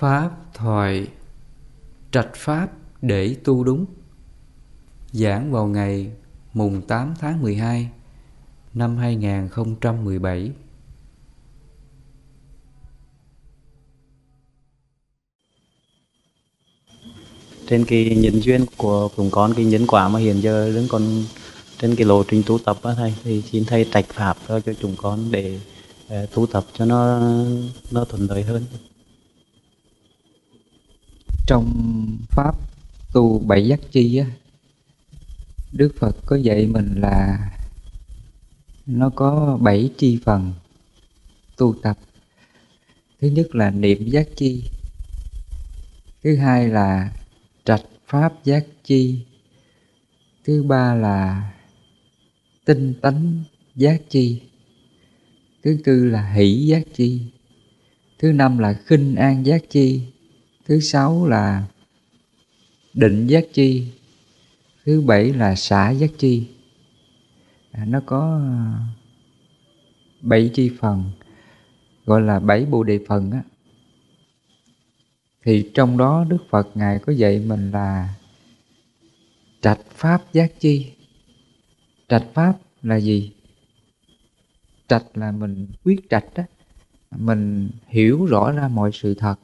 Pháp thoại Trạch Pháp để tu đúng. Giảng vào ngày mùng 8 tháng 12 năm 2017 Trên cái nhân duyên của chúng con, cái nhân quả mà hiện giờ đứng còn trên cái lộ trình tu tập á thầy thì xin thầy trạch pháp cho chúng con để uh, tu tập cho nó nó thuận lợi hơn trong pháp tu bảy giác chi á, đức phật có dạy mình là nó có bảy chi phần tu tập. Thứ nhất là niệm giác chi, thứ hai là trạch pháp giác chi, thứ ba là tinh tánh giác chi, thứ tư là hỷ giác chi, thứ năm là khinh an giác chi thứ sáu là định giác chi. Thứ bảy là xả giác chi. À, nó có à, bảy chi phần gọi là bảy bồ đề phần á. Thì trong đó đức phật ngài có dạy mình là trạch pháp giác chi. Trạch pháp là gì? Trạch là mình quyết trạch á. Mình hiểu rõ ra mọi sự thật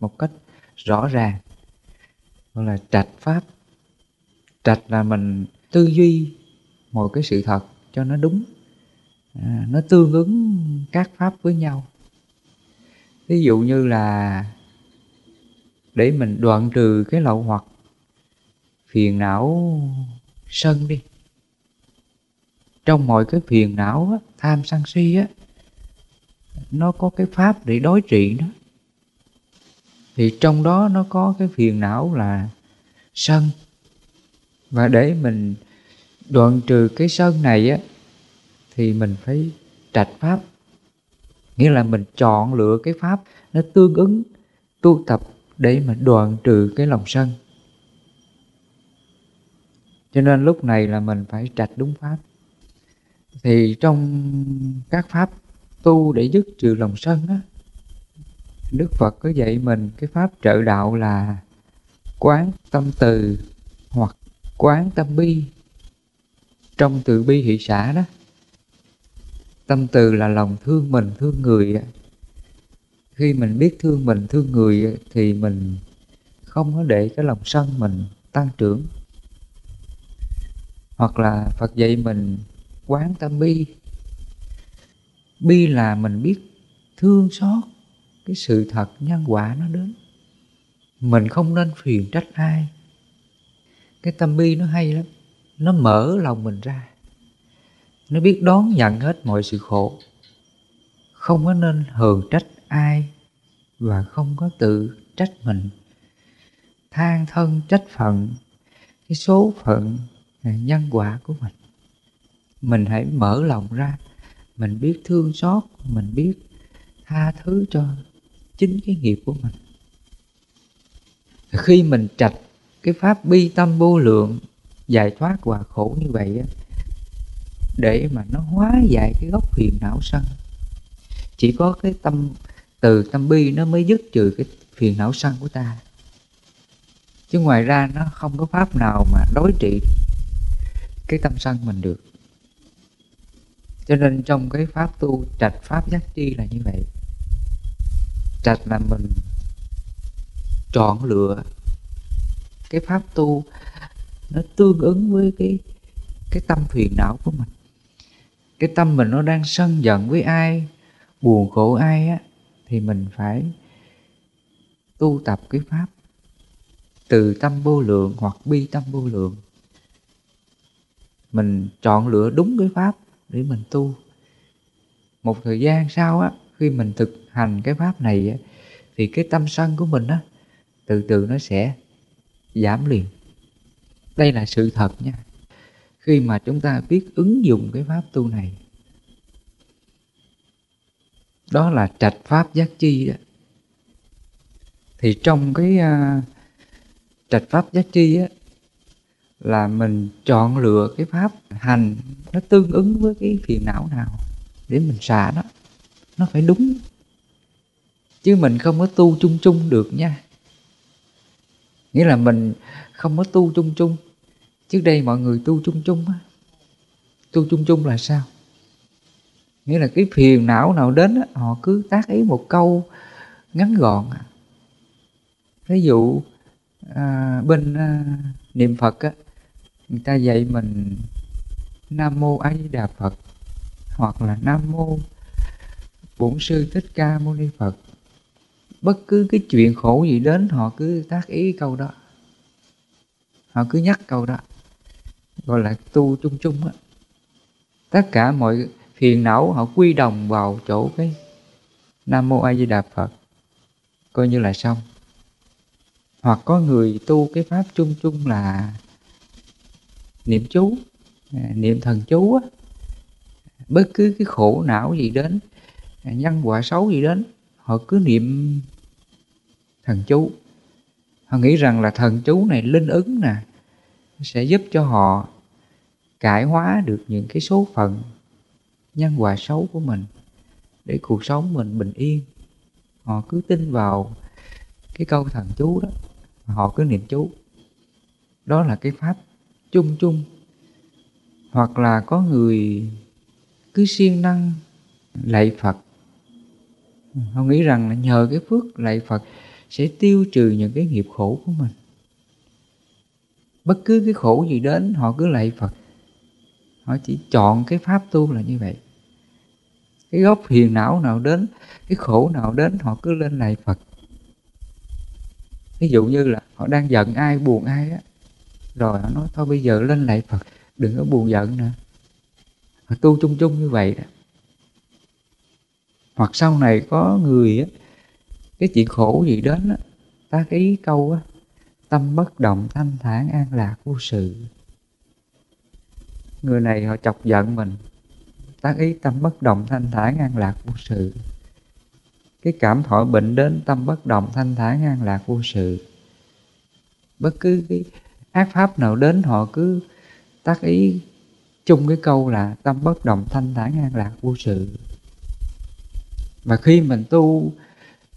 một cách rõ ràng. Gọi là trạch pháp. Trạch là mình tư duy một cái sự thật cho nó đúng. À, nó tương ứng các pháp với nhau. Ví dụ như là để mình đoạn trừ cái lậu hoặc phiền não sân đi. Trong mọi cái phiền não á, tham sân si á nó có cái pháp để đối trị nó thì trong đó nó có cái phiền não là sân. Và để mình đoạn trừ cái sân này á, thì mình phải trạch pháp. Nghĩa là mình chọn lựa cái pháp nó tương ứng, tu tập để mà đoạn trừ cái lòng sân. Cho nên lúc này là mình phải trạch đúng pháp. Thì trong các pháp tu để dứt trừ lòng sân á Đức Phật có dạy mình cái pháp trợ đạo là quán tâm từ hoặc quán tâm bi. Trong từ bi hỷ xã đó, tâm từ là lòng thương mình, thương người khi mình biết thương mình, thương người thì mình không có để cái lòng sân mình tăng trưởng. Hoặc là Phật dạy mình quán tâm bi. Bi là mình biết thương xót cái sự thật nhân quả nó đến. Mình không nên phiền trách ai. Cái tâm bi nó hay lắm, nó mở lòng mình ra. Nó biết đón nhận hết mọi sự khổ. Không có nên hờn trách ai và không có tự trách mình. Than thân trách phận, cái số phận à, nhân quả của mình. Mình hãy mở lòng ra, mình biết thương xót, mình biết tha thứ cho chính cái nghiệp của mình. Khi mình trạch cái pháp bi tâm vô lượng, giải thoát hòa khổ như vậy á, để mà nó hóa giải cái gốc phiền não sân. Chỉ có cái tâm, từ tâm bi nó mới dứt trừ cái phiền não sân của ta. Chứ ngoài ra nó không có pháp nào mà đối trị cái tâm sân mình được. Cho nên trong cái pháp tu trạch pháp giác chi là như vậy trạch là mình chọn lựa cái pháp tu nó tương ứng với cái cái tâm phiền não của mình. Cái tâm mình nó đang sân giận với ai, buồn khổ ai á, thì mình phải tu tập cái pháp từ tâm vô lượng hoặc bi tâm vô lượng. Mình chọn lựa đúng cái pháp để mình tu. Một thời gian sau á khi mình thực hành cái pháp này thì cái tâm sân của mình á từ từ nó sẽ giảm liền. Đây là sự thật nha. Khi mà chúng ta biết ứng dụng cái pháp tu này đó là trạch pháp giác chi đó thì trong cái uh, trạch pháp giác chi á là mình chọn lựa cái pháp hành nó tương ứng với cái phiền não nào để mình xả nó nó phải đúng. Chứ mình không có tu chung chung được nha. Nghĩa là mình không có tu chung chung. Trước đây mọi người tu chung chung á. Tu chung chung là sao? Nghĩa là cái phiền não nào đến á, họ cứ tác ý một câu ngắn gọn à. ví dụ à, bên à, niệm phật á người ta dạy mình nam mô a di đà phật hoặc là nam mô bổn sư thích ca mâu ni phật. Bất cứ cái chuyện khổ gì đến, họ cứ tác ý câu đó. Họ cứ nhắc câu đó. Gọi là tu chung chung á. Tất cả mọi phiền não họ quy đồng vào chỗ cái nam mô a di đà phật. Coi như là xong. Hoặc có người tu cái pháp chung chung là niệm chú à, niệm thần chú á. Bất cứ cái khổ não gì đến nhân quả xấu gì đến, họ cứ niệm thần chú. Họ nghĩ rằng là thần chú này linh ứng nè, sẽ giúp cho họ cải hóa được những cái số phận nhân quả xấu của mình, để cuộc sống mình bình yên. Họ cứ tin vào cái câu thần chú đó, họ cứ niệm chú. Đó là cái pháp chung chung. Hoặc là có người cứ siêng năng lạy phật Ừ, họ nghĩ rằng là nhờ cái phước lạy phật sẽ tiêu trừ những cái nghiệp khổ của mình. Bất cứ cái khổ gì đến, họ cứ lạy phật. Họ chỉ chọn cái pháp tu là như vậy. Cái gốc hiền não nào đến, cái khổ nào đến, họ cứ lên lạy phật. Ví dụ như là họ đang giận ai, buồn ai á, rồi họ nói, thôi bây giờ lên lạy phật, đừng có buồn giận nữa. Họ tu chung chung như vậy đó hoặc sau này có người á, cái chuyện khổ gì đến á, ta cái ý câu á, tâm bất động, thanh thản, an lạc, vô sự. Người này họ chọc giận mình tác ý tâm bất động, thanh thản, an lạc, vô sự. Cái cảm thọ bệnh đến, tâm bất động, thanh thản, an lạc, vô sự. Bất cứ cái ác pháp nào đến, họ cứ tác ý chung cái câu là tâm bất động, thanh thản, an lạc, vô sự mà khi mình tu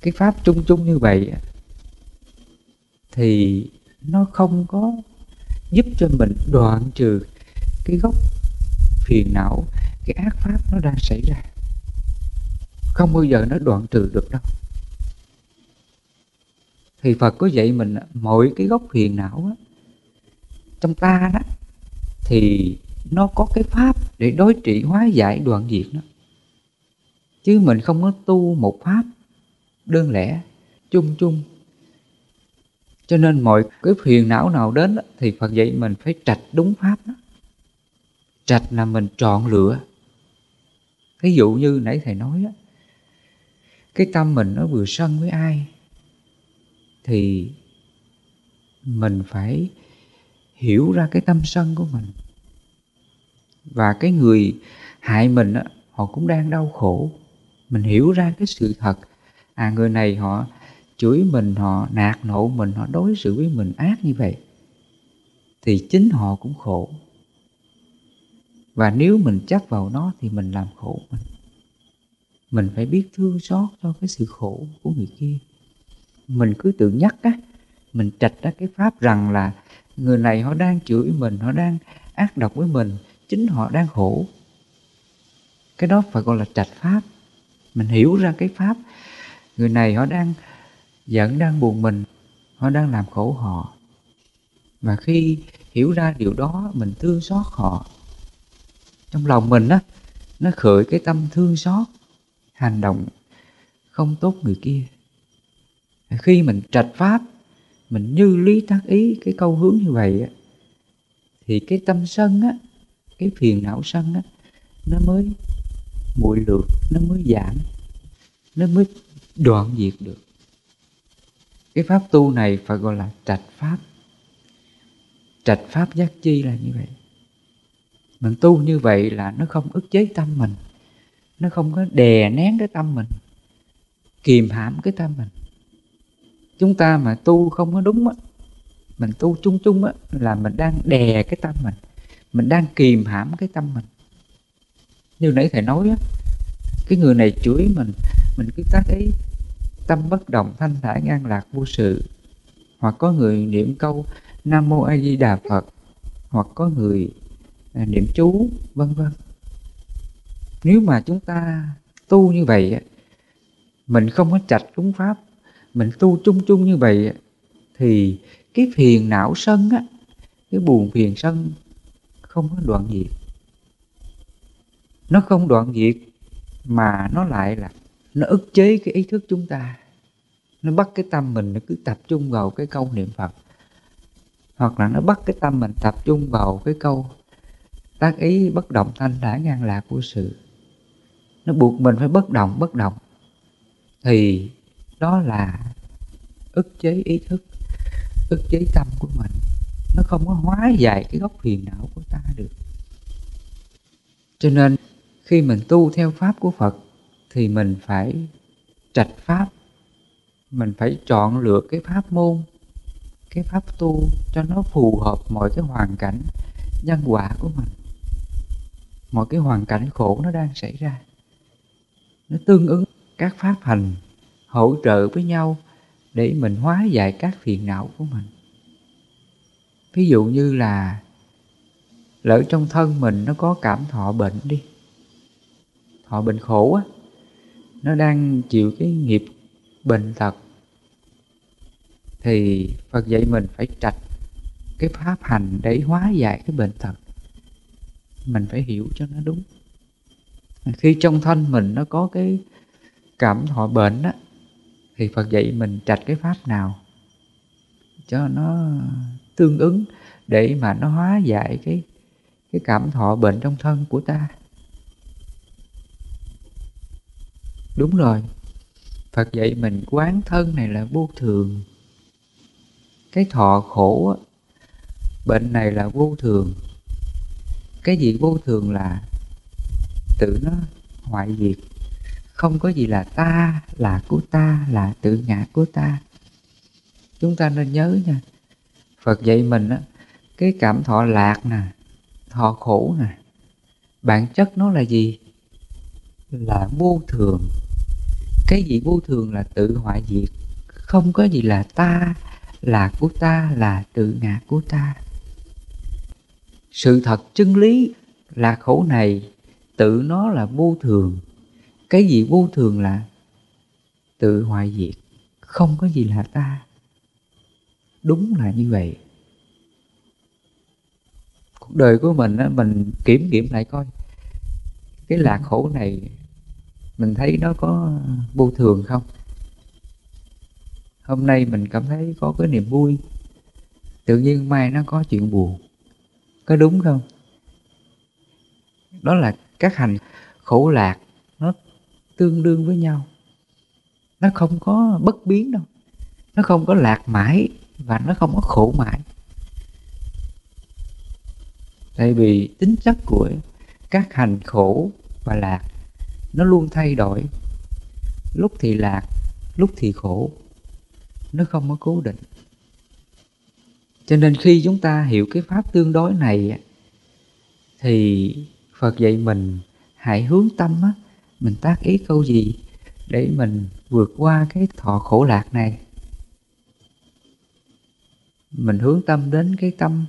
cái pháp chung chung như vậy thì nó không có giúp cho mình đoạn trừ cái gốc phiền não cái ác pháp nó đang xảy ra. Không bao giờ nó đoạn trừ được đâu. Thì Phật có dạy mình mọi cái gốc phiền não á, trong ta đó thì nó có cái pháp để đối trị hóa giải đoạn diệt nó chứ mình không có tu một pháp đơn lẻ chung chung. Cho nên mọi cái phiền não nào đến đó, thì Phật dạy mình phải trạch đúng pháp đó. Trạch là mình chọn lựa. Ví dụ như nãy thầy nói đó, cái tâm mình nó vừa sân với ai thì mình phải hiểu ra cái tâm sân của mình. Và cái người hại mình đó, họ cũng đang đau khổ mình hiểu ra cái sự thật. À người này họ chửi mình, họ nạt nộ mình, họ đối xử với mình ác như vậy thì chính họ cũng khổ. Và nếu mình chấp vào nó thì mình làm khổ mình. Mình phải biết thương xót cho cái sự khổ của người kia. Mình cứ tự nhắc á, mình trạch ra cái pháp rằng là người này họ đang chửi mình, họ đang ác độc với mình, chính họ đang khổ. Cái đó phải gọi là trạch pháp mình hiểu ra cái pháp. Người này họ đang giận, đang buồn mình. Họ đang làm khổ họ. Và khi hiểu ra điều đó, mình thương xót họ. Trong lòng mình á, nó khởi cái tâm thương xót, hành động không tốt người kia. Khi mình trạch pháp, mình như lý tác ý cái câu hướng như vậy á, thì cái tâm sân á, cái phiền não sân á, nó mới muội lược nó mới giảm nó mới đoạn diệt được. Cái pháp tu này phải gọi là trạch pháp. Trạch pháp giác chi là như vậy. Mình tu như vậy là nó không ức chế tâm mình, nó không có đè nén cái tâm mình, kìm hãm cái tâm mình. Chúng ta mà tu không có đúng á, mình tu chung chung á, là mình đang đè cái tâm mình mình đang kìm hãm cái tâm mình như nãy thầy nói á, cái người này chửi mình mình cứ tác ý tâm bất động, thanh thản, an lạc, vô sự. Hoặc có người niệm câu nam mô a di đà phật, hoặc có người à, niệm chú, vân vân. Nếu mà chúng ta tu như vậy mình không có trạch đúng pháp, mình tu chung chung như vậy thì cái phiền não sân á, cái buồn phiền sân không có đoạn diệt nó không đoạn diệt, mà nó lại là nó ức chế cái ý thức chúng ta. Nó bắt cái tâm mình nó cứ tập trung vào cái câu niệm phật. Hoặc là nó bắt cái tâm mình tập trung vào cái câu tác ý bất động thanh thản ngang lạc của sự. Nó buộc mình phải bất động bất động. Thì đó là ức chế ý thức, ức chế tâm của mình. Nó không có hóa giải cái gốc phiền não của ta được. Cho nên khi mình tu theo pháp của phật, thì mình phải trạch pháp. Mình phải chọn lựa cái pháp môn, cái pháp tu cho nó phù hợp mọi cái hoàn cảnh nhân quả của mình. Mọi cái hoàn cảnh khổ nó đang xảy ra. Nó tương ứng các pháp hành, hỗ trợ với nhau để mình hóa giải các phiền não của mình. Ví dụ như là lỡ trong thân mình nó có cảm thọ bệnh đi họ bệnh khổ á nó đang chịu cái nghiệp bệnh tật. Thì Phật dạy mình phải trạch cái pháp hành để hóa giải cái bệnh tật. Mình phải hiểu cho nó đúng. Khi trong thân mình nó có cái cảm thọ bệnh á, thì Phật dạy mình trạch cái pháp nào cho nó tương ứng để mà nó hóa giải cái cái cảm thọ bệnh trong thân của ta. Đúng rồi. Phật dạy mình quán thân này là vô thường. Cái thọ khổ bệnh này là vô thường. Cái gì vô thường là tự nó hoại diệt. Không có gì là ta, là của ta, là tự ngã của ta. Chúng ta nên nhớ nha. Phật dạy mình á, cái cảm thọ lạc nè, thọ khổ nè, bản chất nó là gì? Là vô thường cái gì vô thường là tự hoại diệt, không có gì là ta, là của ta, là tự ngã của ta. Sự thật chân lý là khổ này, tự nó là vô thường. Cái gì vô thường là tự hoại diệt, không có gì là ta. Đúng là như vậy. Cuộc đời của mình mình kiểm nghiệm lại coi, cái lạc khổ này mình thấy nó có vô thường không? Hôm nay mình cảm thấy có cái niềm vui. Tự nhiên mai nó có chuyện buồn. Có đúng không? Đó là các hành khổ lạc, nó tương đương với nhau. Nó không có bất biến đâu. Nó không có lạc mãi và nó không có khổ mãi. Tại vì tính chất của các hành khổ và lạc nó luôn thay đổi. Lúc thì lạc, lúc thì khổ, nó không có cố định. Cho nên khi chúng ta hiểu cái pháp tương đối này thì phật dạy mình hãy hướng tâm á, mình tác ý câu gì để mình vượt qua cái thọ khổ lạc này. Mình hướng tâm đến cái tâm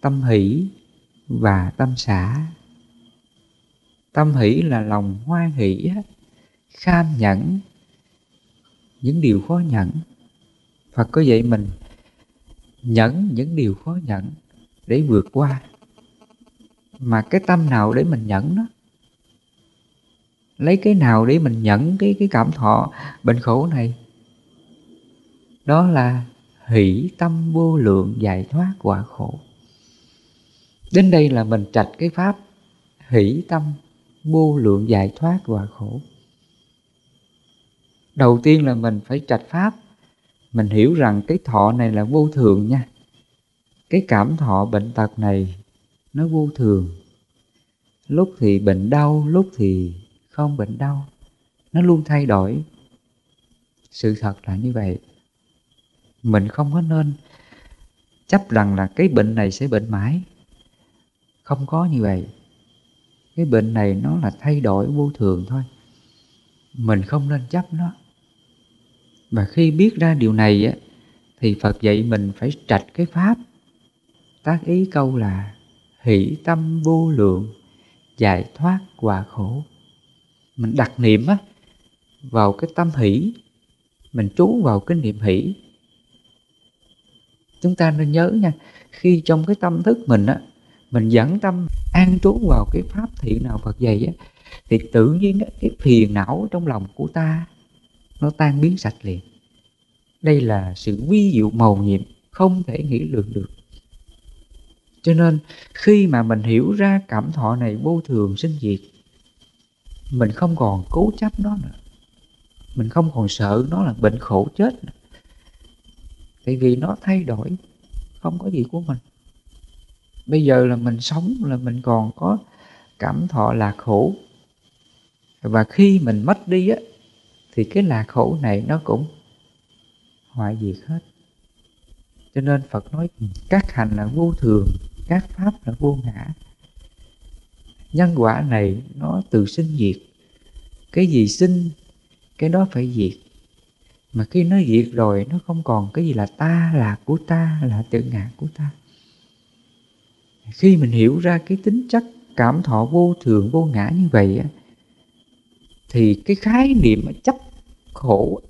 tâm hỷ và tâm xả tâm hỷ là lòng hoan hỷ kham nhẫn, những điều khó nhẫn. Phật có dạy mình nhẫn những điều khó nhẫn để vượt qua. Mà cái tâm nào để mình nhẫn đó? Lấy cái nào để mình nhẫn cái cái cảm thọ bệnh khổ này? Đó là hỷ tâm vô lượng giải thoát quả khổ. Đến đây là mình trạch cái pháp hỷ tâm vô lượng giải thoát và khổ. Đầu tiên là mình phải trạch pháp. Mình hiểu rằng cái thọ này là vô thường nha. Cái cảm thọ bệnh tật này, nó vô thường. Lúc thì bệnh đau, lúc thì không bệnh đau, nó luôn thay đổi. Sự thật là như vậy. Mình không có nên chấp rằng là cái bệnh này sẽ bệnh mãi. Không có như vậy cái bệnh này nó là thay đổi vô thường thôi. Mình không nên chấp nó. Và khi biết ra điều này á, thì phật dạy mình phải trạch cái pháp. Tác ý câu là hỷ tâm vô lượng, giải thoát hòa khổ. Mình đặt niệm á, vào cái tâm hỷ. Mình trú vào cái niệm hỷ. Chúng ta nên nhớ nha, khi trong cái tâm thức mình á mình dẫn tâm an trú vào cái pháp thiện nào Phật dạy á, thì tự nhiên cái phiền não trong lòng của ta nó tan biến sạch liền. Đây là sự vi diệu màu nhiệm không thể nghĩ lượng được. Cho nên, khi mà mình hiểu ra cảm thọ này vô thường sinh diệt, mình không còn cố chấp nó nữa. Mình không còn sợ nó là bệnh khổ chết nữa. tại vì nó thay đổi, không có gì của mình bây giờ là mình sống là mình còn có cảm thọ lạc khổ và khi mình mất đi á, thì cái lạc khổ này nó cũng hoại diệt hết. Cho nên phật nói các hành là vô thường, các pháp là vô ngã. Nhân quả này nó từ sinh diệt. Cái gì sinh, cái đó phải diệt. Mà khi nó diệt rồi, nó không còn cái gì là ta là của ta, là tự ngã của ta khi mình hiểu ra cái tính chất cảm thọ vô thường, vô ngã như vậy á, thì cái khái niệm chấp khổ,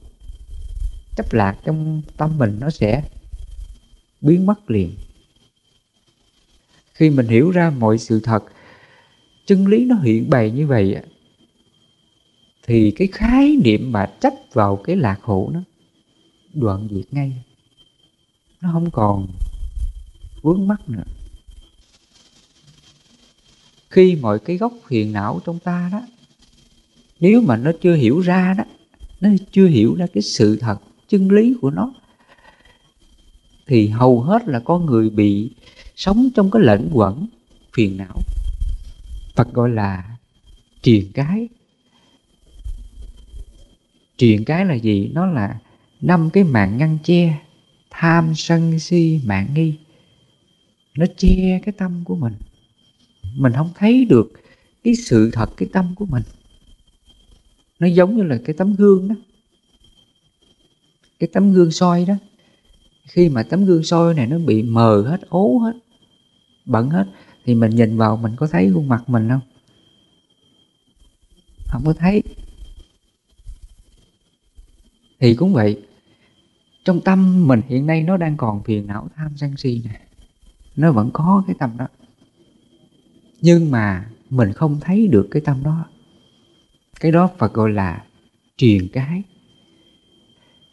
chấp lạc trong tâm mình nó sẽ biến mất liền. Khi mình hiểu ra mọi sự thật, chân lý nó hiện bày như vậy thì cái khái niệm mà chấp vào cái lạc khổ nó đoạn diệt ngay. Nó không còn vướng mắc nữa khi mọi cái gốc phiền não trong ta đó, nếu mà nó chưa hiểu ra đó, nó chưa hiểu ra cái sự thật, chân lý của nó, thì hầu hết là có người bị sống trong cái lẫn quẩn phiền não, Phật gọi là triền cái. Triền cái là gì? Nó là năm cái mạng ngăn che, tham sân si mạng nghi. Nó che cái tâm của mình mình không thấy được cái sự thật, cái tâm của mình. Nó giống như là cái tấm gương đó. Cái tấm gương soi đó. Khi mà tấm gương soi này nó bị mờ hết, ố hết, bẩn hết, thì mình nhìn vào mình có thấy khuôn mặt mình không? Không có thấy. Thì cũng vậy, trong tâm mình hiện nay nó đang còn phiền não tham sân si nè nó vẫn có cái tâm đó nhưng mà mình không thấy được cái tâm đó. Cái đó Phật gọi là truyền cái.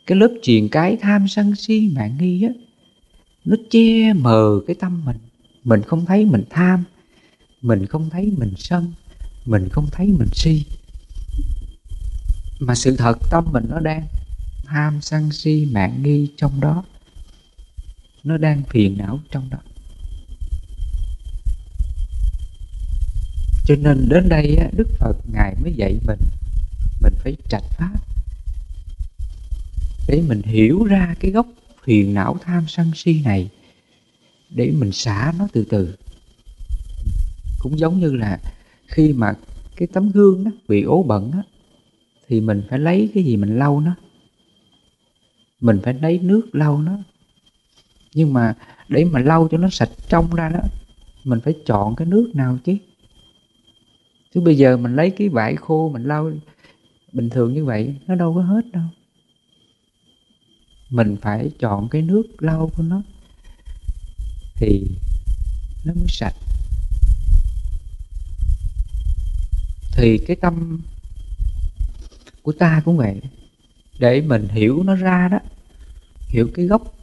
Cái lớp truyền cái tham sân si mạng nghi á, nó che mờ cái tâm mình. Mình không thấy mình tham, mình không thấy mình sân, mình không thấy mình si. Mà sự thật tâm mình nó đang tham sân si mạng nghi trong đó. Nó đang phiền não trong đó. Cho nên đến đây đức phật ngài mới dạy mình mình phải trạch pháp để mình hiểu ra cái gốc phiền não tham sân si này để mình xả nó từ từ. Cũng giống như là khi mà cái tấm gương đó bị ố bẩn đó, thì mình phải lấy cái gì mình lau nó. Mình phải lấy nước lau nó. Nhưng mà để mà lau cho nó sạch trong ra đó mình phải chọn cái nước nào chứ? Chứ bây giờ mình lấy cái vải khô mình lau bình thường như vậy, nó đâu có hết đâu. Mình phải chọn cái nước lau của nó thì nó mới sạch. Thì cái tâm của ta cũng vậy. Để mình hiểu nó ra đó, hiểu cái gốc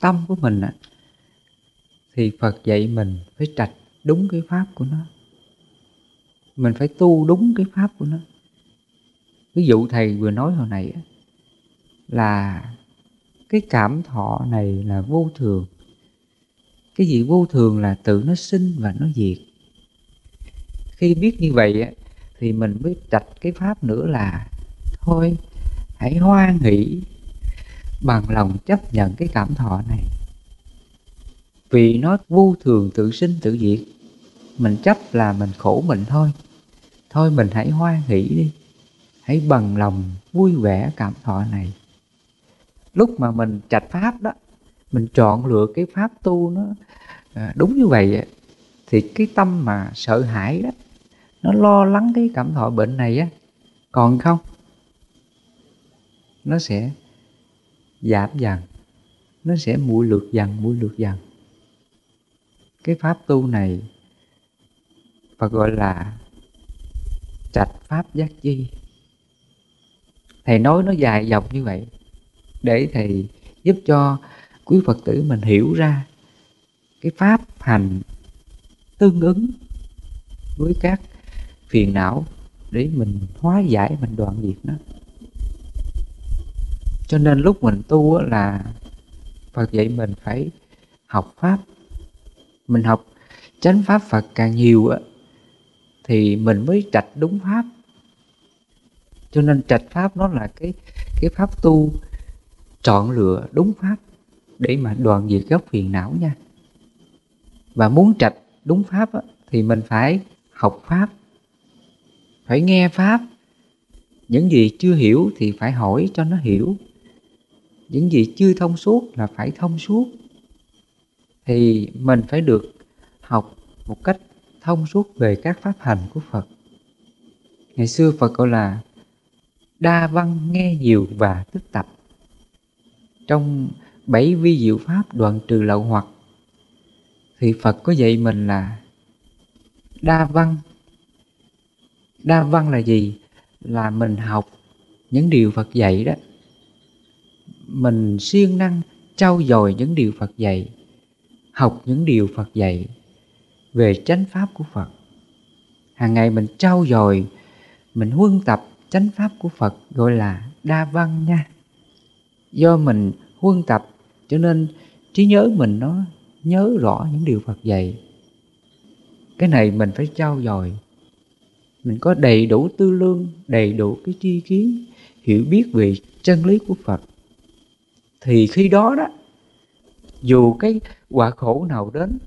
tâm của mình á, thì Phật dạy mình phải trạch đúng cái pháp của nó mình phải tu đúng cái pháp của nó. Ví dụ thầy vừa nói hồi nãy là cái cảm thọ này là vô thường. Cái gì vô thường là tự nó sinh và nó diệt. Khi biết như vậy thì mình mới trạch cái pháp nữa là, thôi, hãy hoan hỷ, bằng lòng chấp nhận cái cảm thọ này. Vì nó vô thường tự sinh tự diệt mình chấp là mình khổ mình thôi. Thôi mình hãy hoan hỷ đi. Hãy bằng lòng, vui vẻ cảm thọ này. Lúc mà mình trạch pháp đó, mình chọn lựa cái pháp tu nó à, đúng như vậy thì cái tâm mà sợ hãi đó, nó lo lắng cái cảm thọ bệnh này á, còn không? Nó sẽ giảm dần, nó sẽ mũi lượt dần mũi lượt dần. Cái pháp tu này Phật gọi là trạch pháp giác chi. Thầy nói nó dài dòng như vậy để thầy giúp cho quý phật tử mình hiểu ra cái pháp hành tương ứng với các phiền não để mình hóa giải, mình đoạn diệt nó. Cho nên lúc mình tu là Phật dạy mình phải học pháp. Mình học chánh pháp Phật càng nhiều á thì mình mới trạch đúng pháp. Cho nên trạch pháp nó là cái cái pháp tu chọn lựa đúng pháp để mà đoàn diệt gốc phiền não nha. Và muốn trạch đúng pháp á, thì mình phải học pháp phải nghe pháp. Những gì chưa hiểu thì phải hỏi cho nó hiểu. Những gì chưa thông suốt là phải thông suốt. Thì mình phải được học một cách thông suốt về các pháp hành của Phật. Ngày xưa Phật gọi là đa văn nghe nhiều và tích tập. Trong bảy vi diệu pháp đoạn trừ lậu hoặc thì Phật có dạy mình là đa văn. Đa văn là gì? Là mình học những điều Phật dạy đó. Mình siêng năng trau dồi những điều Phật dạy, học những điều Phật dạy về chánh pháp của Phật. Hàng ngày mình trau dồi, mình huân tập chánh pháp của Phật gọi là đa văn nha. Do mình huân tập cho nên trí nhớ mình nó nhớ rõ những điều Phật dạy. Cái này mình phải trau dồi. Mình có đầy đủ tư lương, đầy đủ cái tri kiến, hiểu biết về chân lý của Phật. Thì khi đó đó, dù cái quả khổ nào đến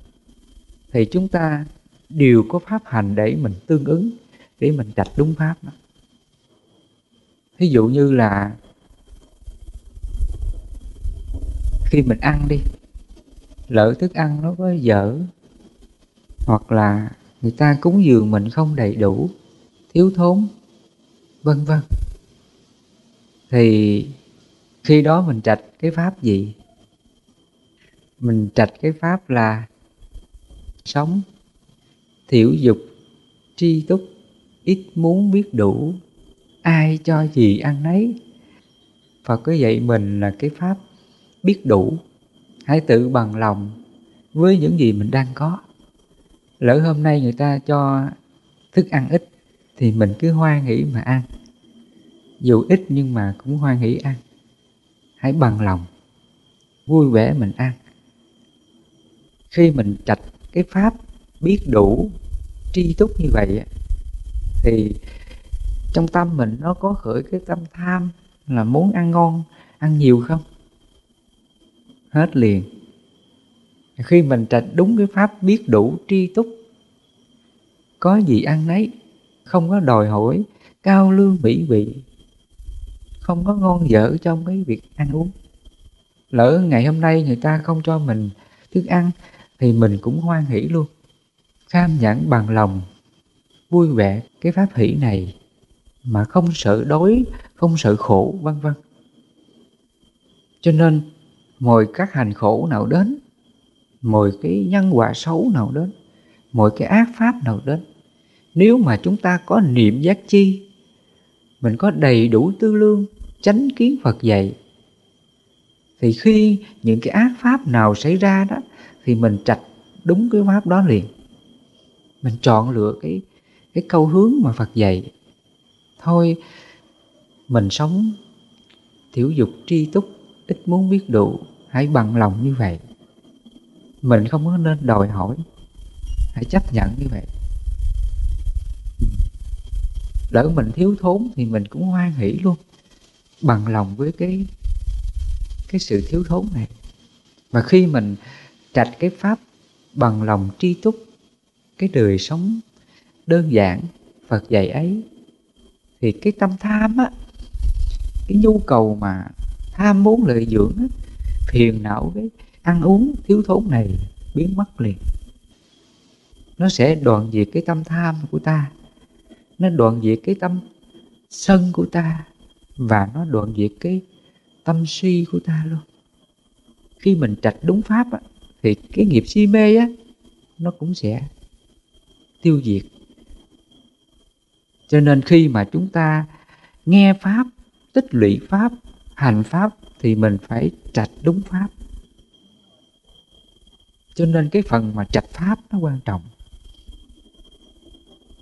thì chúng ta đều có pháp hành để mình tương ứng, để mình trạch đúng pháp đó. Thí dụ như là khi mình ăn đi, lỡ thức ăn nó có dở, hoặc là người ta cúng dường mình không đầy đủ, thiếu thốn, vân vân, thì khi đó mình trạch cái pháp gì? Mình trạch cái pháp là sống. Thiểu dục, tri túc, ít muốn biết đủ. Ai cho gì ăn nấy. Phật cứ dạy mình là cái pháp biết đủ. Hãy tự bằng lòng với những gì mình đang có. Lỡ hôm nay người ta cho thức ăn ít thì mình cứ hoan hỷ mà ăn. Dù ít nhưng mà cũng hoan hỷ ăn. Hãy bằng lòng, vui vẻ mình ăn. Khi mình trạch cái pháp biết đủ, tri túc như vậy thì trong tâm mình nó có khởi cái tâm tham là muốn ăn ngon, ăn nhiều không? Hết liền. Khi mình trạch đúng cái pháp biết đủ, tri túc, có gì ăn nấy, không có đòi hỏi cao lương mỹ vị, không có ngon dở trong cái việc ăn uống. Lỡ ngày hôm nay người ta không cho mình thức ăn thì mình cũng hoan hỷ luôn. Kham nhẫn bằng lòng, vui vẻ cái pháp hỷ này mà không sợ đói, không sợ khổ, vân vân. Cho nên, mọi các hành khổ nào đến, mọi cái nhân quả xấu nào đến, mọi cái ác pháp nào đến, nếu mà chúng ta có niệm giác chi, mình có đầy đủ tư lương, chánh kiến phật dạy, thì khi những cái ác pháp nào xảy ra đó thì mình trạch đúng cái pháp đó liền. Mình chọn lựa cái cái câu hướng mà Phật dạy. Thôi, mình sống tiểu dục tri túc, ít muốn biết đủ hãy bằng lòng như vậy. Mình không có nên đòi hỏi, hãy chấp nhận như vậy. Lỡ mình thiếu thốn thì mình cũng hoan hỷ luôn, bằng lòng với cái cái sự thiếu thốn này. Và khi mình trạch cái pháp bằng lòng tri túc cái đời sống đơn giản Phật dạy ấy thì cái tâm tham á cái nhu cầu mà tham muốn lợi dưỡng phiền não cái ăn uống thiếu thốn này biến mất liền. Nó sẽ đoạn diệt cái tâm tham của ta nó đoạn diệt cái tâm sân của ta và nó đoạn diệt cái tâm si của ta luôn. Khi mình trạch đúng pháp á, thì cái nghiệp si mê á, nó cũng sẽ tiêu diệt. Cho nên khi mà chúng ta nghe pháp, tích lũy pháp, hành pháp thì mình phải trạch đúng pháp. Cho nên cái phần mà trạch pháp nó quan trọng.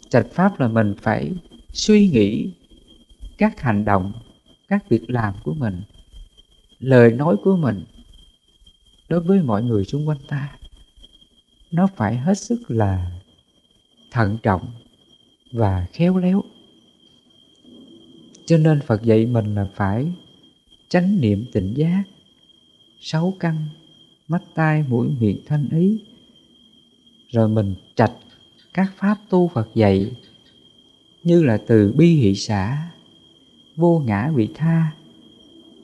Trạch pháp là mình phải suy nghĩ các hành động, các việc làm của mình, lời nói của mình đối với mọi người xung quanh ta, nó phải hết sức là thận trọng và khéo léo. Cho nên phật dạy mình là phải chánh niệm tỉnh giác, sáu căn, mắt, tai, mũi, miệng thanh ý. Rồi mình trạch các pháp tu phật dạy như là từ bi hỷ xã, vô ngã vị tha.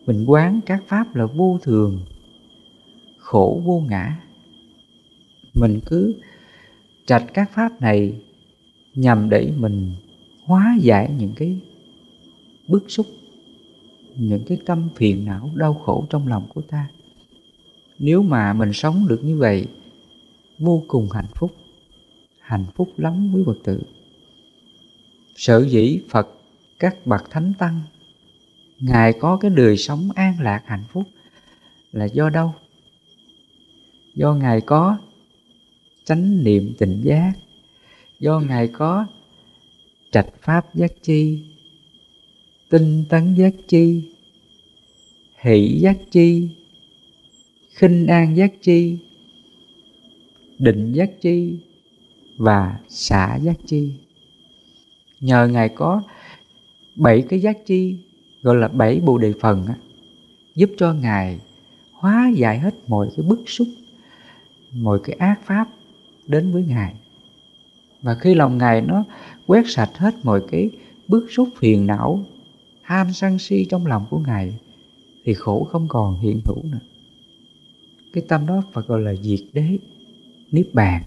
Mình quán các pháp là vô thường khổ vô ngã. Mình cứ trạch các pháp này nhằm để mình hóa giải những cái bức xúc, những cái tâm phiền não, đau khổ trong lòng của ta. Nếu mà mình sống được như vậy, vô cùng hạnh phúc hạnh phúc lắm quý phật tử. Sở dĩ phật các bậc thánh tăng, ngài có cái đời sống an lạc hạnh phúc là do đâu? Do ngài có chánh niệm tỉnh giác do ngài có trạch pháp giác chi tinh tấn giác chi hỷ giác chi khinh an giác chi định giác chi và xả giác chi. Nhờ ngài có bảy cái giác chi gọi là bảy bồ đề phần á, giúp cho ngài hóa giải hết mọi cái bức xúc mọi cái ác pháp đến với ngài. Và khi lòng ngài nó quét sạch hết mọi cái bức xúc, phiền não, ham sân si trong lòng của ngài, thì khổ không còn hiện hữu nữa. Cái tâm đó Phật gọi là diệt đế, niết bàn.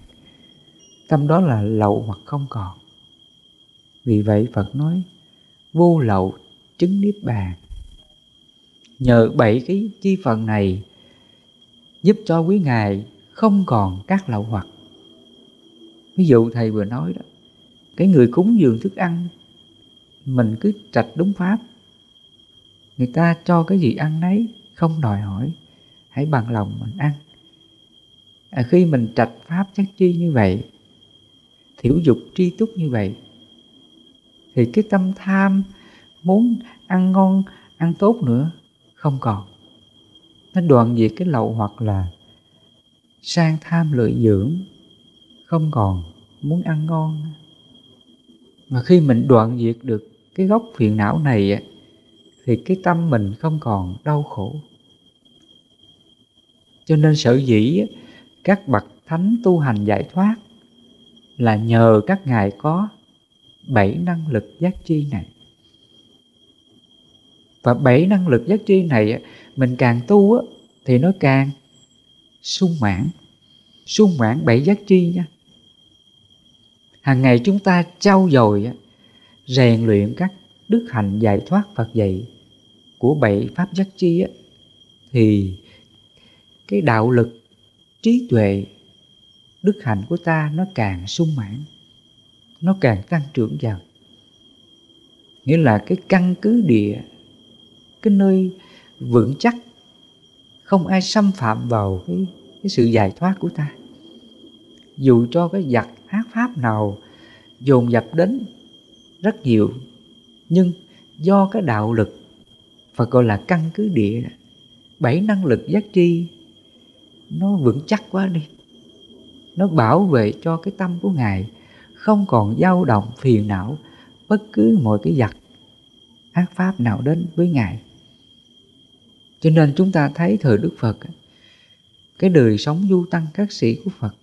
Tâm đó là lậu hoặc không còn. Vì vậy Phật nói, vô lậu chứng niết bàn. Nhờ bảy cái chi phần này giúp cho quý ngài không còn các lậu hoặc. Ví dụ thầy vừa nói đó cái người cúng dường thức ăn mình cứ trạch đúng pháp. Người ta cho cái gì ăn nấy không đòi hỏi hãy bằng lòng mình ăn. À, khi mình trạch pháp chắc chi như vậy thiểu dục tri túc như vậy thì cái tâm tham muốn ăn ngon ăn tốt nữa không còn. Nó đoạn diệt cái lậu hoặc là sang tham lợi dưỡng, không còn muốn ăn ngon. Mà khi mình đoạn diệt được cái gốc phiền não này thì cái tâm mình không còn đau khổ. Cho nên sở dĩ các bậc thánh tu hành giải thoát là nhờ các ngài có bảy năng lực giác chi này. Và bảy năng lực giác chi này mình càng tu thì nó càng sung mãn. Sung mãn bảy giác chi nha. Hàng ngày chúng ta trau dồi rèn luyện các đức hạnh giải thoát Phật dạy của bảy pháp giác chi thì cái đạo lực, trí tuệ, đức hạnh của ta nó càng sung mãn, nó càng tăng trưởng dần. Nghĩa là cái căn cứ địa, cái nơi vững chắc không ai xâm phạm vào cái, cái sự giải thoát của ta. Dù cho cái giặc ác pháp nào dồn dập đến rất nhiều nhưng do cái đạo lực và gọi là căn cứ địa bảy năng lực giác tri nó vững chắc quá đi. Nó bảo vệ cho cái tâm của ngài không còn dao động phiền não bất cứ mọi cái giặc ác pháp nào đến với ngài cho nên chúng ta thấy thời đức phật, cái đời sống du tăng các sĩ của phật,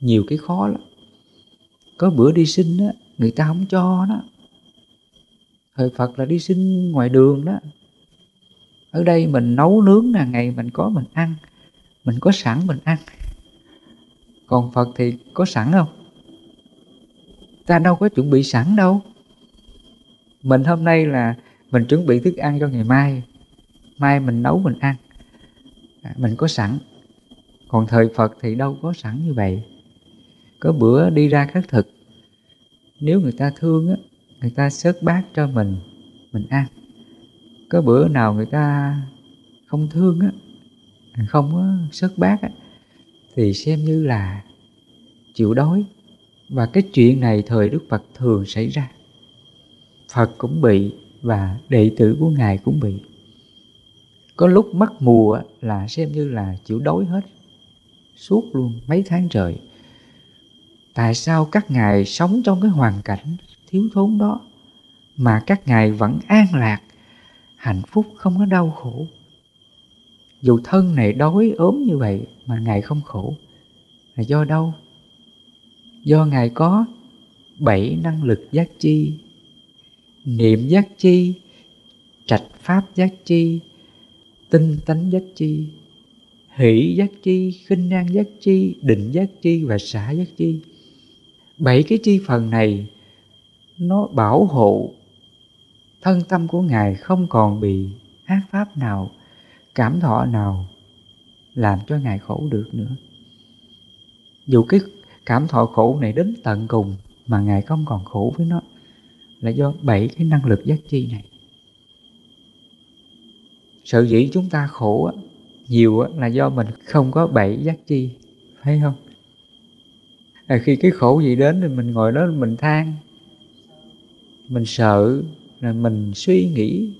nhiều cái khó lắm. Có bữa đi sinh á, người ta không cho đó thời phật là đi sinh ngoài đường đó. Ở đây mình nấu nướng là ngày mình có mình ăn, mình có sẵn mình ăn. Còn phật thì có sẵn không? Ta đâu có chuẩn bị sẵn đâu. Mình hôm nay là mình chuẩn bị thức ăn cho ngày mai mai mình nấu mình ăn. À, mình có sẵn. Còn thời phật thì đâu có sẵn như vậy. Có bữa đi ra khất thực. Nếu người ta thương á người ta sớt bát cho mình mình ăn. Có bữa nào người ta không thương á không có sớt bát á thì xem như là chịu đói. Và cái chuyện này thời đức phật thường xảy ra. Phật cũng bị và đệ tử của ngài cũng bị có lúc mất mùa là xem như là chịu đói hết. Suốt luôn, mấy tháng trời. Tại sao các ngài sống trong cái hoàn cảnh thiếu thốn đó, mà các ngài vẫn an lạc, hạnh phúc, không có đau khổ? Dù thân này đói ốm như vậy mà ngài không khổ, là do đâu? Do ngài có bảy năng lực giác chi. Niệm giác chi, trạch pháp giác chi tinh tánh giác chi, hỷ giác chi, khinh an giác chi, định giác chi và xả giác chi. Bảy cái chi phần này, nó bảo hộ thân tâm của ngài không còn bị ác pháp nào, cảm thọ nào làm cho ngài khổ được nữa. Dù cái cảm thọ khổ này đến tận cùng mà ngài không còn khổ với nó, là do bảy cái năng lực giác chi này sự dĩ chúng ta khổ nhiều là do mình không có bảy giác chi phải không? À, khi cái khổ gì đến thì mình ngồi đó mình than mình sợ là mình suy nghĩ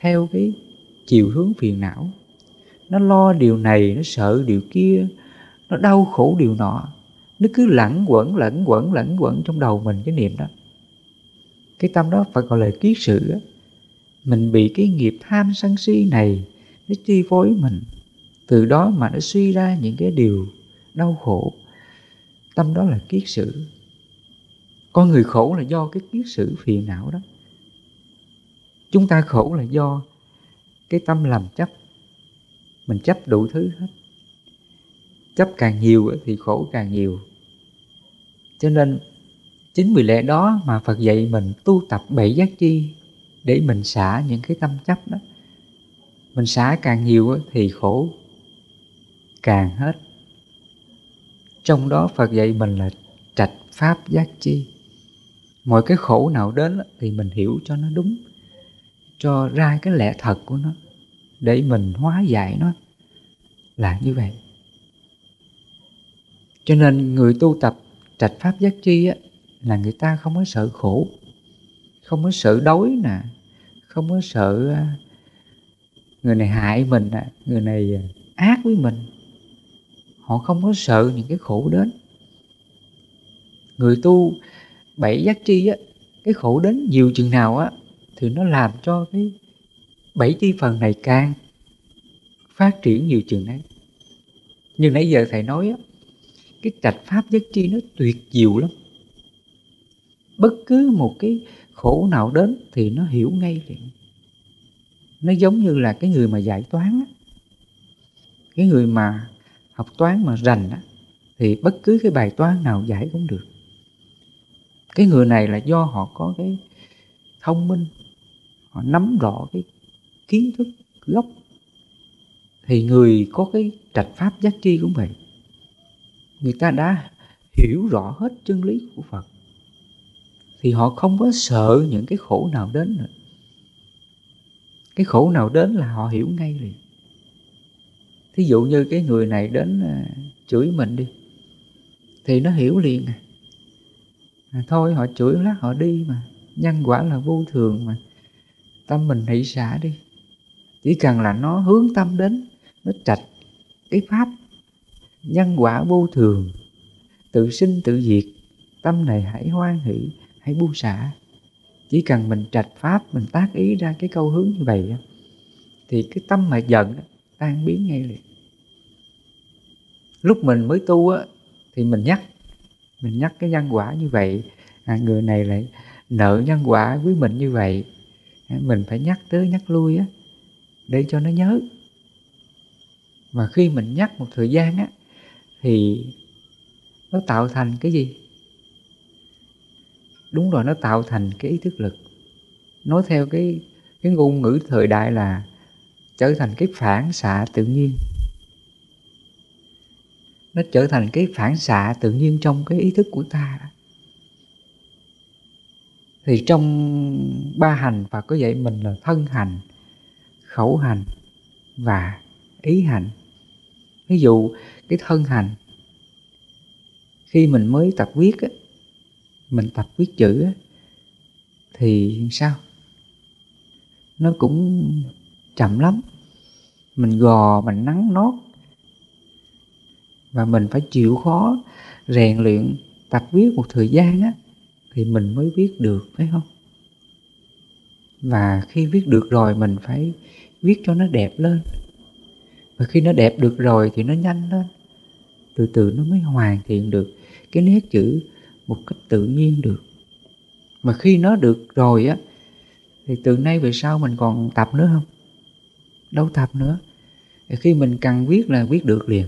theo cái chiều hướng phiền não. Nó lo điều này nó sợ điều kia nó đau khổ điều nọ. Nó cứ lẩn quẩn lẩn quẩn lẩn quẩn trong đầu mình cái niệm đó. Cái tâm đó phải gọi là kiết sự mình bị cái nghiệp tham sân si này nó chi phối mình. Từ đó mà nó suy ra những cái điều đau khổ. Tâm đó là kiết sử. Con người khổ là do cái kiết sử phiền não đó. Chúng ta khổ là do cái tâm làm chấp. Mình chấp đủ thứ hết. Chấp càng nhiều thì khổ càng nhiều. Cho nên chính vì lẽ đó mà phật dạy mình tu tập bảy giác chi để mình xả những cái tâm chấp đó. Mình xả càng nhiều thì khổ càng hết. Trong đó phật dạy mình là trạch pháp giác chi. Mọi cái khổ nào đến thì mình hiểu cho nó đúng cho ra cái lẽ thật của nó để mình hóa giải nó là như vậy. Cho nên người tu tập trạch pháp giác chi á, là người ta không có sợ khổ không có sợ đói nè. Không có sợ à, người này hại mình nè. Người này à, ác với mình. Họ không có sợ những cái khổ đến. Người tu bảy giác chi á, cái khổ đến nhiều chừng nào á, thì nó làm cho cái bảy chi phần này càng phát triển nhiều chừng đấy. Như nãy giờ thầy nói á, cái trạch pháp giác chi nó tuyệt diệu lắm. Bất cứ một cái khổ nào đến thì nó hiểu ngay liền. Nó giống như là cái người mà giải toán á. Cái người mà học toán mà rành á, thì bất cứ cái bài toán nào giải cũng được. Cái người này là do họ có cái thông minh, họ nắm rõ cái kiến thức gốc. Thì người có cái trạch pháp giác tri cũng vậy. Người ta đã hiểu rõ hết chân lý của phật thì họ không có sợ những cái khổ nào đến nữa. Cái khổ nào đến là họ hiểu ngay liền. Thí dụ như cái người này đến à, chửi mình đi, thì nó hiểu liền à. à thôi, họ chửi lát họ đi mà. Nhân quả là vô thường mà. Tâm mình hỷ xả đi. Chỉ cần là nó hướng tâm đến, nó trạch cái pháp, nhân quả vô thường, tự sinh tự diệt, tâm này hãy hoan hỷ hãy buông xả. Chỉ cần mình trạch pháp mình tác ý ra cái câu hướng như vậy thì cái tâm mà giận tan biến ngay liền. Lúc mình mới tu á thì mình nhắc mình nhắc cái nhân quả như vậy. À, người này lại nợ nhân quả với mình như vậy. À, mình phải nhắc tới nhắc lui á để cho nó nhớ. Và khi mình nhắc một thời gian á thì nó tạo thành cái gì? Đúng rồi nó tạo thành cái ý thức lực. Nói theo cái cái ngôn ngữ thời đại là trở thành cái phản xạ tự nhiên. Nó trở thành cái phản xạ tự nhiên trong cái ý thức của ta thì trong ba hành và có vậy mình là thân hành khẩu hành và ý hành. Ví dụ cái thân hành khi mình mới tập viết ấy, mình tập viết chữ á, thì sao? Nó cũng chậm lắm. Mình gò mình nắng nót. Và mình phải chịu khó rèn luyện tập viết một thời gian á thì mình mới viết được phải không? Và khi viết được rồi mình phải viết cho nó đẹp lên. Và khi nó đẹp được rồi thì nó nhanh lên. Từ từ nó mới hoàn thiện được cái nét chữ một cách tự nhiên được. Mà khi nó được rồi á thì từ nay về sau mình còn tập nữa không? Đâu tập nữa. Thì khi mình cần viết là viết được liền.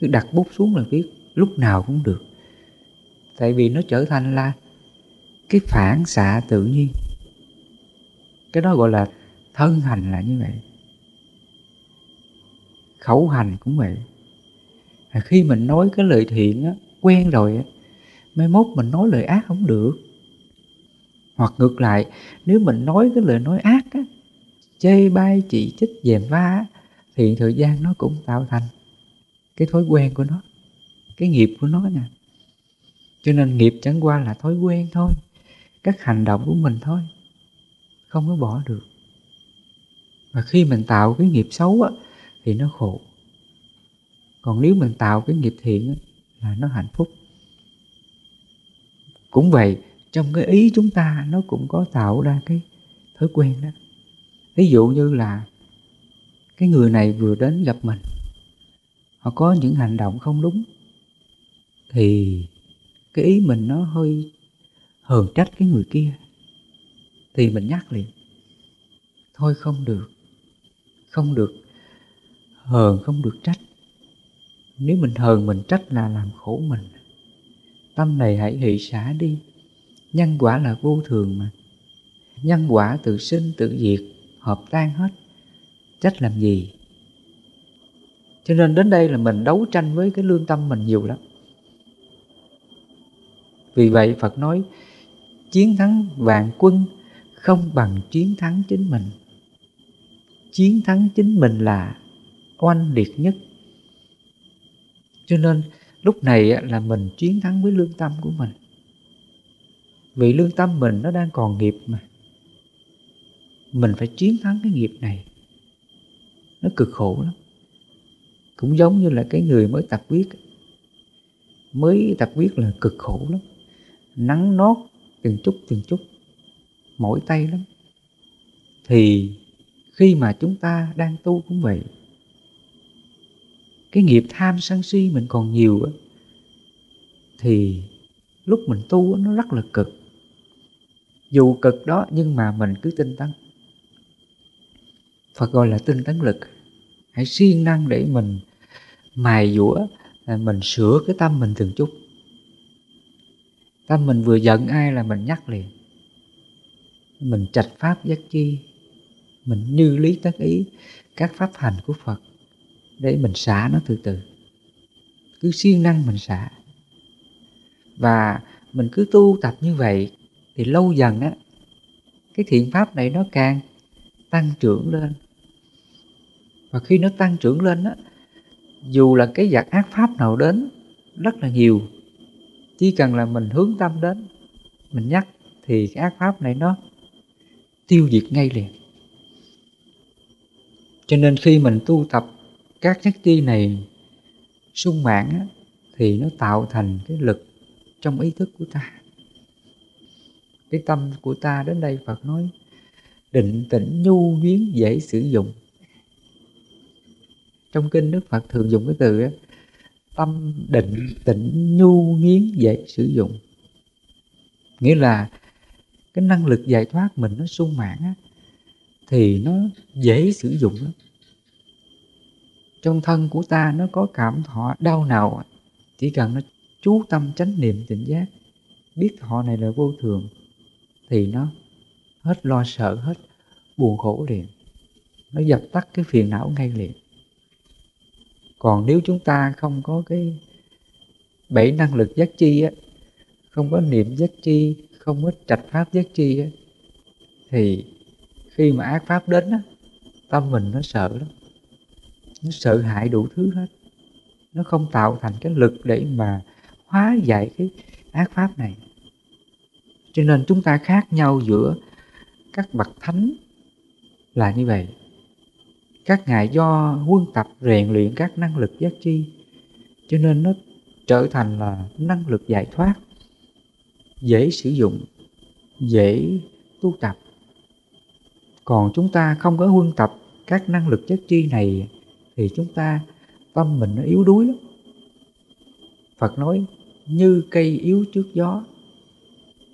Cứ đặt bút xuống là viết lúc nào cũng được. Tại vì nó trở thành là cái phản xạ tự nhiên. Cái đó gọi là thân hành là như vậy. Khẩu hành cũng vậy. À, khi mình nói cái lời thiện á, quen rồi á, mai mốt mình nói lời ác không được. Hoặc ngược lại nếu mình nói cái lời nói ác á, chê bai chỉ trích dèm va thì thời gian nó cũng tạo thành cái thói quen của nó cái nghiệp của nó nè cho nên nghiệp chẳng qua là thói quen thôi các hành động của mình thôi không có bỏ được. Và khi mình tạo cái nghiệp xấu á, thì nó khổ. Còn nếu mình tạo cái nghiệp thiện á, là nó hạnh phúc cũng vậy, trong cái ý chúng ta, nó cũng có tạo ra cái thói quen đó. Ví dụ như là cái người này vừa đến gặp mình, họ có những hành động không đúng, thì cái ý mình nó hơi hờn trách cái người kia, thì mình nhắc liền, thôi không được không được hờn, không được trách. Nếu mình hờn, mình trách là làm khổ mình tâm này hãy hỷ xả đi. Nhân quả là vô thường mà. Nhân quả tự sinh, tự diệt, hợp tan hết. Trách làm gì? Cho nên đến đây là mình đấu tranh với cái lương tâm mình nhiều lắm. Vì vậy phật nói, chiến thắng vạn quân không bằng chiến thắng chính mình. Chiến thắng chính mình là oanh liệt nhất. Cho nên lúc này là mình chiến thắng với lương tâm của mình. Vì lương tâm mình nó đang còn nghiệp mà. Mình phải chiến thắng cái nghiệp này. Nó cực khổ lắm. Cũng giống như là cái người mới tập viết mới tập viết là cực khổ lắm. Nắng nót từng chút từng chút. Mỏi tay lắm. Thì khi mà chúng ta đang tu cũng vậy cái nghiệp tham sân si mình còn nhiều á, thì lúc mình tu nó rất là cực. Dù cực đó, nhưng mà mình cứ tinh tấn. Phật gọi là tinh tấn lực. Hãy siêng năng để mình mài dũa à, mình sửa cái tâm mình từng chút. Tâm mình vừa giận ai là mình nhắc liền. Mình trạch pháp giác chi, mình như lý tác ý các pháp hành của phật để mình xả nó từ từ. Cứ siêng năng mình xả. Và mình cứ tu tập như vậy thì lâu dần á, cái thiện pháp này nó càng tăng trưởng lên. Và khi nó tăng trưởng lên á, dù là cái giặc ác pháp nào đến, rất là nhiều. Chỉ cần là mình hướng tâm đến, mình nhắc thì cái ác pháp này nó tiêu diệt ngay liền. Cho nên khi mình tu tập các chất chi này sung mãn á, thì nó tạo thành cái lực trong ý thức của ta. Cái tâm của ta đến đây Phật nói định tĩnh nhu nhuyến dễ sử dụng. Trong kinh Đức Phật thường dùng cái từ tâm định tĩnh nhu nhuyến dễ sử dụng. Nghĩa là cái năng lực giải thoát mình nó sung mãn á, thì nó dễ sử dụng lắm trong thân của ta nó có cảm thọ đau nào? Chỉ cần nó chú tâm chánh niệm tỉnh giác, biết thọ này là vô thường, thì nó hết lo sợ, hết buồn khổ liền. Nó dập tắt cái phiền não ngay liền. Còn nếu chúng ta không có cái bảy năng lực giác chi á, không có niệm giác chi, không có trạch pháp giác chi á, thì khi mà ác pháp đến á, tâm mình nó sợ lắm nó sợ hãi đủ thứ hết. Nó không tạo thành cái lực để mà hóa giải cái ác pháp này. Cho nên chúng ta khác nhau giữa các bậc thánh là như vậy. Các ngài do quân tập rèn luyện các năng lực giác chi, cho nên nó trở thành là năng lực giải thoát, dễ sử dụng, dễ tu tập. Còn chúng ta không có huân tập các năng lực giác chi này thì chúng ta, tâm mình nó yếu đuối lắm. Phật nói, như cây yếu trước gió.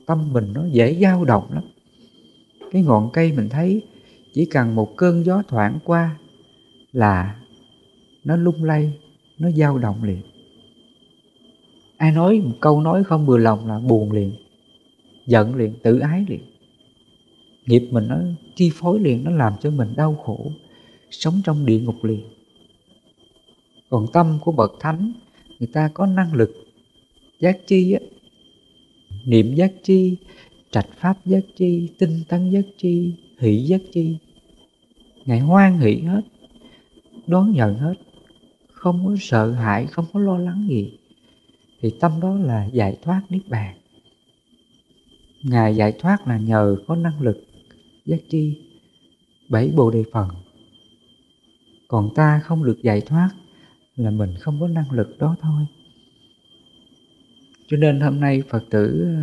Tâm mình nó dễ dao động lắm. Cái ngọn cây mình thấy, chỉ cần một cơn gió thoảng qua là nó lung lay, nó dao động liền. Ai nói một câu nói không vừa lòng là buồn liền, giận liền, tự ái liền. Nghiệp mình nó chi phối liền, nó làm cho mình đau khổ, sống trong địa ngục liền còn tâm của bậc thánh, người ta có năng lực giác chi á. Niệm giác chi, trạch pháp giác chi, tinh tấn giác chi, hỷ giác chi. Ngài hoan hỷ hết, đón nhận hết, không có sợ hãi, không có lo lắng gì. Thì tâm đó là giải thoát niết bàn. Ngài giải thoát là nhờ có năng lực giác chi, bảy bồ đề phần. Còn ta không được giải thoát là mình không có năng lực đó thôi. Cho nên hôm nay phật tử ờ,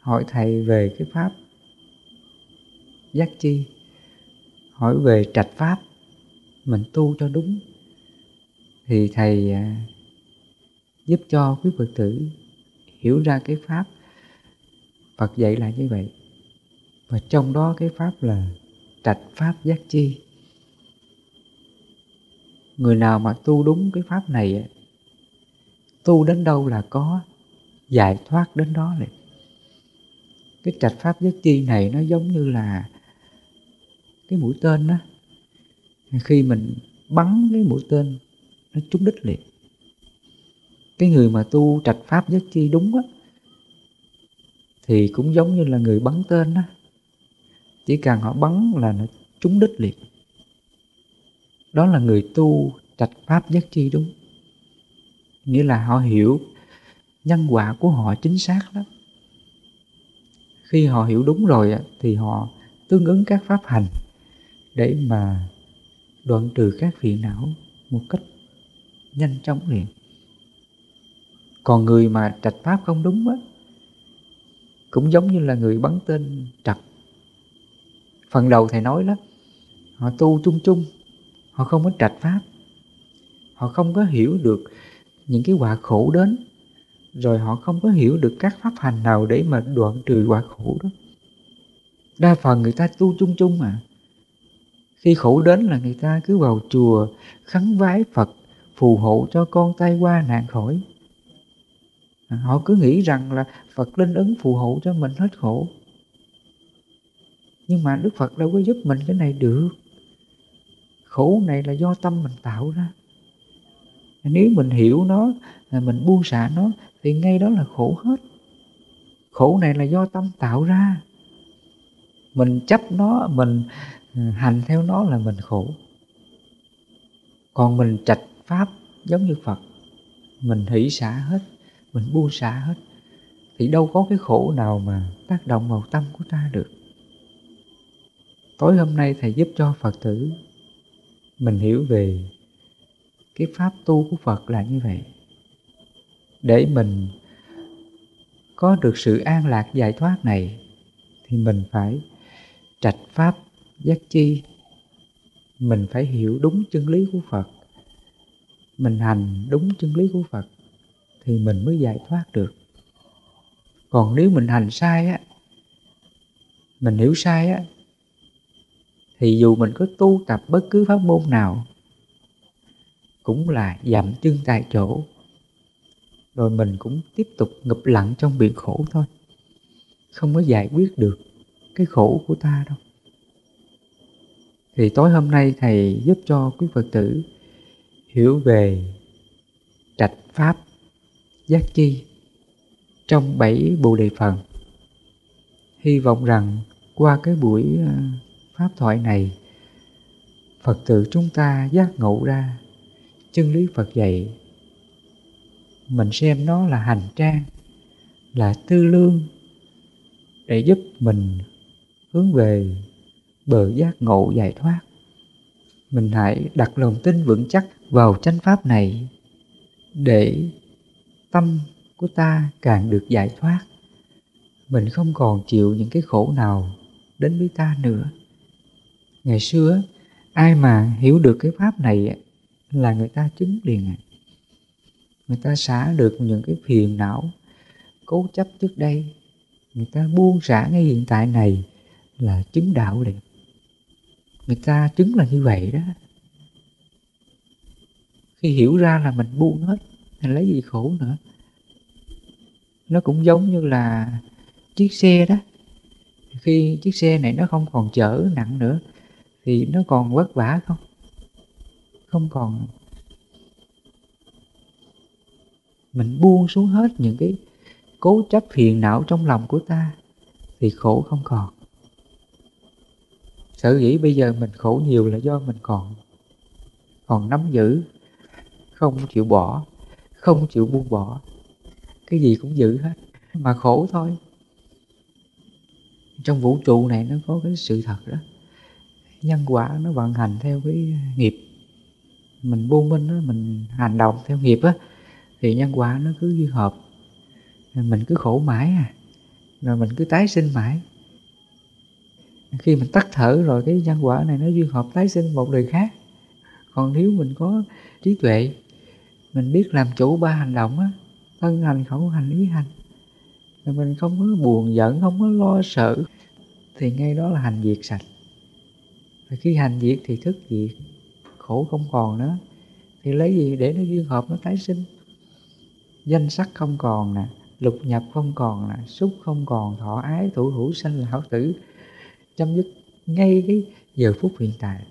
hỏi thầy về cái pháp giác chi, hỏi về trạch pháp, mình tu cho đúng. Thì thầy ờ, giúp cho quý phật tử hiểu ra cái pháp. Phật dạy là như vậy. Và trong đó cái pháp là trạch pháp giác chi người nào mà tu đúng cái pháp này tu đến đâu là có, giải thoát đến đó liền. Cái trạch pháp giác chi này nó giống như là cái mũi tên đó khi mình bắn cái mũi tên, nó trúng đích liền. Cái người mà tu trạch pháp giác chi đúng á, thì cũng giống như là người bắn tên đó chỉ cần họ bắn là nó trúng đích liền đó là người tu trạch pháp giác chi đúng. Nghĩa là họ hiểu nhân quả của họ chính xác lắm. Khi họ hiểu đúng rồi thì họ tương ứng các pháp hành để mà đoạn trừ các phiền não một cách nhanh chóng liền. Còn người mà trạch pháp không đúng á, cũng giống như là người bắn tên trật phần đầu thầy nói đó, họ tu chung chung họ không có trạch pháp. Họ không có hiểu được những cái quả khổ đến. Rồi họ không có hiểu được các pháp hành nào để mà đoạn trừ quả khổ đó. Đa phần người ta tu chung chung mà. Khi khổ đến là người ta cứ vào chùa, khấn vái phật, phù hộ cho con tay qua nạn khỏi. Họ cứ nghĩ rằng là phật linh ứng phù hộ cho mình hết khổ. Nhưng mà đức phật đâu có giúp mình cái này được khổ này là do tâm mình tạo ra. Nếu mình hiểu nó mình buông xả nó, thì ngay đó là khổ hết. Khổ này là do tâm tạo ra. Mình chấp nó, mình ừ, hành theo nó là mình khổ. Còn mình trạch pháp giống như phật, mình hỷ xả hết, mình buông xả hết, thì đâu có cái khổ nào mà tác động vào tâm của ta được. Tối hôm nay thầy giúp cho phật tử mình hiểu về cái pháp tu của phật là như vậy. Để mình có được sự an lạc giải thoát này, thì mình phải trạch pháp giác chi. Mình phải hiểu đúng chân lý của phật. Mình hành đúng chân lý của phật, thì mình mới giải thoát được. Còn nếu mình hành sai á, mình hiểu sai á thì dù mình có tu tập bất cứ pháp môn nào, cũng là dậm chân tại chỗ. Rồi mình cũng tiếp tục ngập lặng trong biển khổ thôi. Không có giải quyết được cái khổ của ta đâu. Thì tối hôm nay thầy giúp cho quý phật tử hiểu về trạch pháp giác chi trong bảy bồ đề phần hy vọng rằng qua cái buổi à, pháp thoại này, phật tử chúng ta giác ngộ ra, chân lý phật dạy. Mình xem nó là hành trang, là tư lương để giúp mình hướng về bờ giác ngộ giải thoát. Mình hãy đặt lòng tin vững chắc vào chánh pháp này để tâm của ta càng được giải thoát. Mình không còn chịu những cái khổ nào đến với ta nữa ngày xưa ai mà hiểu được cái pháp này là người ta chứng liền à. người ta xả được những cái phiền não, cố chấp trước đây. Người ta buông xả ngay hiện tại này là chứng đạo liền. Người ta chứng là như vậy đó. Khi hiểu ra là mình buông hết, mình lấy gì khổ nữa. Nó cũng giống như là chiếc xe đó. Khi chiếc xe này nó không còn chở nặng nữa thì nó còn vất vả không? Không còn. Mình buông xuống hết những cái cố chấp phiền não trong lòng của ta thì khổ không còn. Sở dĩ bây giờ mình khổ nhiều là do mình còn còn nắm giữ, không chịu bỏ, không chịu buông bỏ. Cái gì cũng giữ hết, mà khổ thôi. Trong vũ trụ này nó có cái sự thật đó nhân quả nó vận hành theo cái nghiệp. Mình buông minh đó, mình hành động theo nghiệp á thì nhân quả nó cứ duy hợp. Mình cứ khổ mãi à rồi mình cứ tái sinh mãi. Khi mình tắt thở rồi cái nhân quả này nó duy hợp tái sinh một đời khác. Còn nếu mình có trí tuệ mình biết làm chủ ba hành động á thân hành khẩu hành ý hành rồi mình không có buồn giận không có lo sợ thì ngay đó là hành diệt sạch và khi hành diệt thì thức diệt khổ không còn nữa. Thì lấy gì để nó duyên hợp, nó tái sinh? Danh sắc không còn nè, lục nhập không còn nè, xúc không còn, thọ ái, thủ hữu, sanh, lão tử. Chấm dứt ngay cái giờ phút hiện tại.